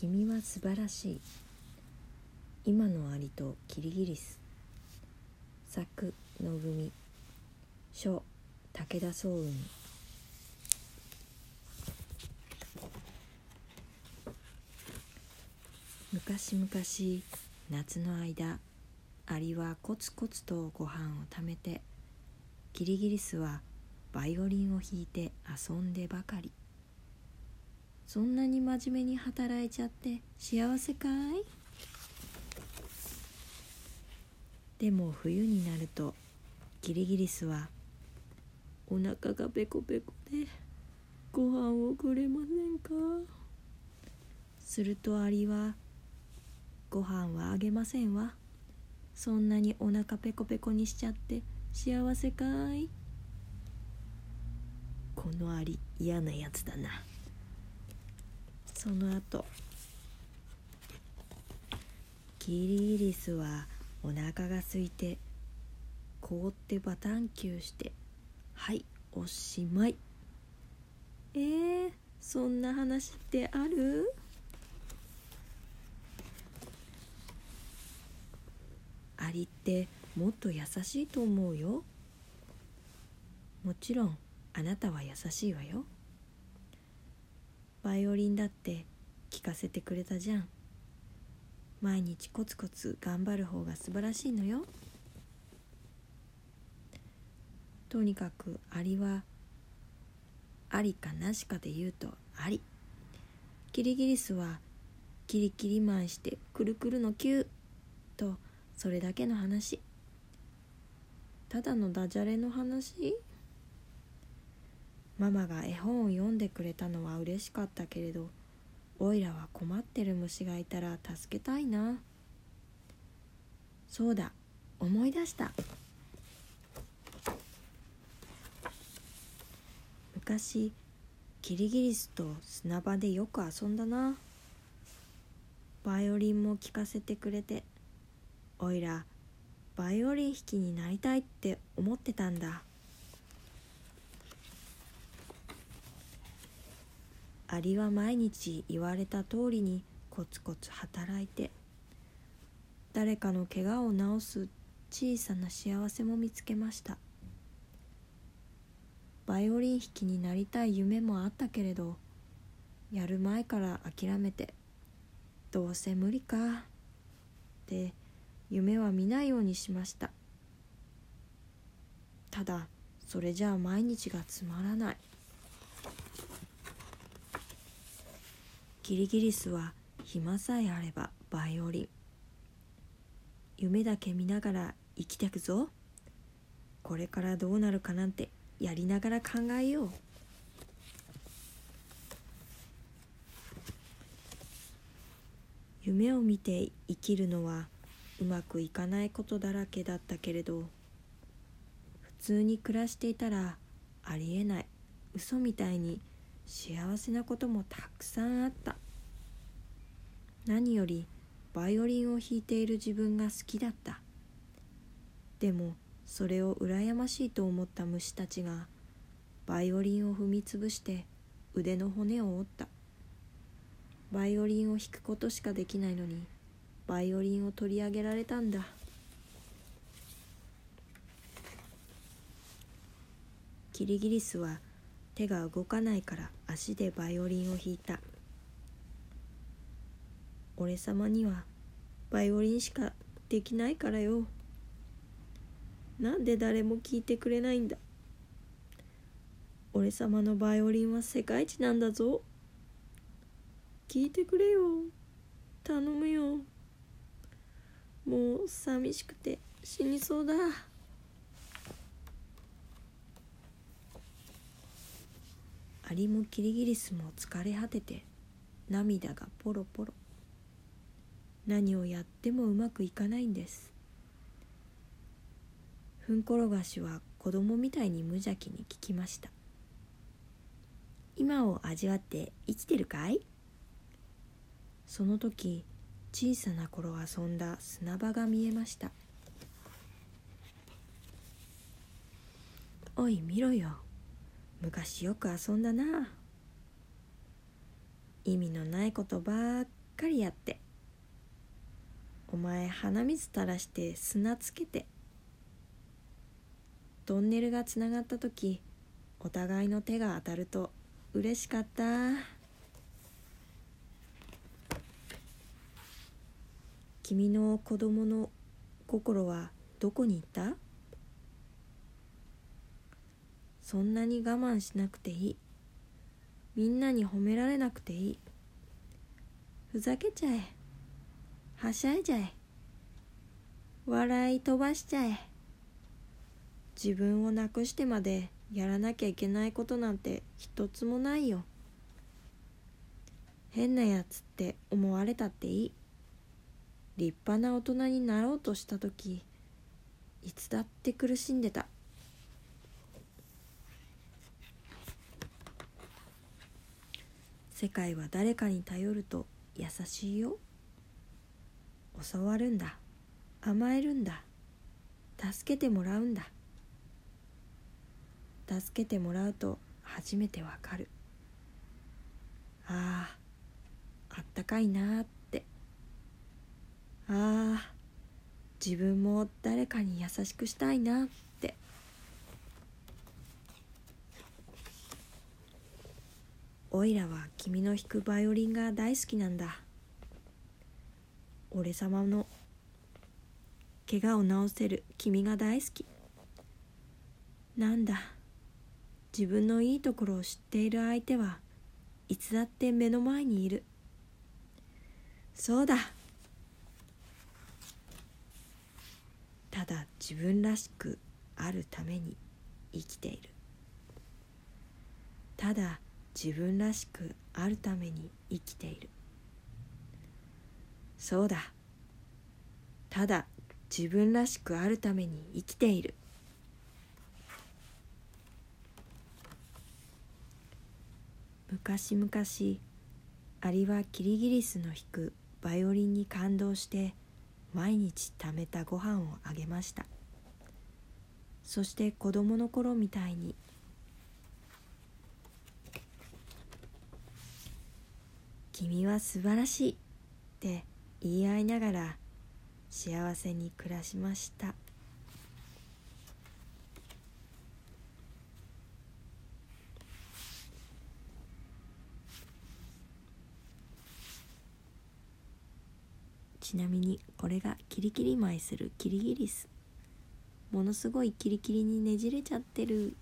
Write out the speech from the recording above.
君は素晴らしい。今のアリとキリギリス。作のぶみ書武田総雲。昔々夏の間アリはコツコツとご飯を貯めてキリギリスはバイオリンを弾いて遊んでばかり。そんなに真面目に働いちゃって幸せかい？でも冬になるとキリギリスはお腹がペコペコでご飯をくれませんか？するとアリはご飯はあげませんわ。そんなにお腹ペコペコにしちゃって幸せかい？このアリ嫌なやつだな。その後。キリギリスはお腹が空いて凍ってバタンキューしてはいおしまい。えー、そんな話ってある？アリってもっと優しいと思うよ。もちろんあなたは優しいわよ。バイオリンだって聴かせてくれたじゃん。毎日コツコツ頑張る方が素晴らしいのよ。とにかくアリはありかなしかで言うとありキリギリスはキリキリマンしてくるくるのキュー。とそれだけの話。ただのダジャレの話？ママが絵本を読んでくれたのは嬉しかったけれどおいらは困ってる虫がいたら助けたいな。そうだ思い出した。昔キリギリスと砂場でよく遊んだな。バイオリンも聴かせてくれておいらバイオリン弾きになりたいって思ってたんだ。アリは毎日言われた通りにコツコツ働いて誰かの怪我を治す小さな幸せも見つけました。バイオリン弾きになりたい夢もあったけれどやる前から諦めてどうせ無理かって夢は見ないようにしました。ただそれじゃあ毎日がつまらない。キリギリスは暇さえあればバイオリン。夢だけ見ながら生きてくぞ。これからどうなるかなんてやりながら考えよう。夢を見て生きるのはうまくいかないことだらけだったけれど普通に暮らしていたらありえない。嘘みたいに幸せなこともたくさんあった。何よりバイオリンを弾いている自分が好きだった。でもそれを羨ましいと思った虫たちがバイオリンを踏みつぶして腕の骨を折った。バイオリンを弾くことしかできないのにバイオリンを取り上げられたんだ。キリギリスは手が動かないから足でバイオリンを弾いた。俺様にはバイオリンしかできないからよ。なんで誰も聞いてくれないんだ。俺様のバイオリンは世界一なんだぞ。聞いてくれよ。頼むよ。もう寂しくて死にそうだ。アリもキリギリスも疲れ果てて涙がポロポロ。何をやってもうまくいかないんです。ふんころがしは子供みたいに無邪気に聞きました。今を味わって生きてるかい？その時小さな頃遊んだ砂場が見えましたおい見ろよ。昔よく遊んだな。意味のないことばっかりやって。お前鼻水垂らして砂つけて。トンネルがつながった時お互いの手が当たると嬉しかった。君の子供の心はどこに行った？そんなに我慢しなくていい。みんなに褒められなくていい。ふざけちゃえ。はしゃいじゃえ。笑い飛ばしちゃえ。自分をなくしてまでやらなきゃいけないことなんて一つもないよ。変なやつって思われたっていい。立派な大人になろうとした時いつだって苦しんでた。世界は誰かに頼ると優しいよ。教わるんだ。甘えるんだ。助けてもらうんだ。助けてもらうと初めてわかる。あああったかいなって。ああ自分も誰かに優しくしたいなって。おいらは君の弾くバイオリンが大好きなんだ。俺様の怪我を治せる君が大好き。なんだ。自分のいいところを知っている相手はいつだって目の前にいる。そうだ。ただ自分らしくあるために生きている。ただ自分らしくあるために生きている。そうだ。ただ自分らしくあるために生きている。昔々アリはキリギリスの弾くバイオリンに感動して毎日貯めたご飯をあげました。そして子供の頃みたいに「君は素晴らしい」って言い合いながら幸せに暮らしました。ちなみにこれがキリキリ舞するキリギリス。ものすごいキリキリにねじれちゃってる。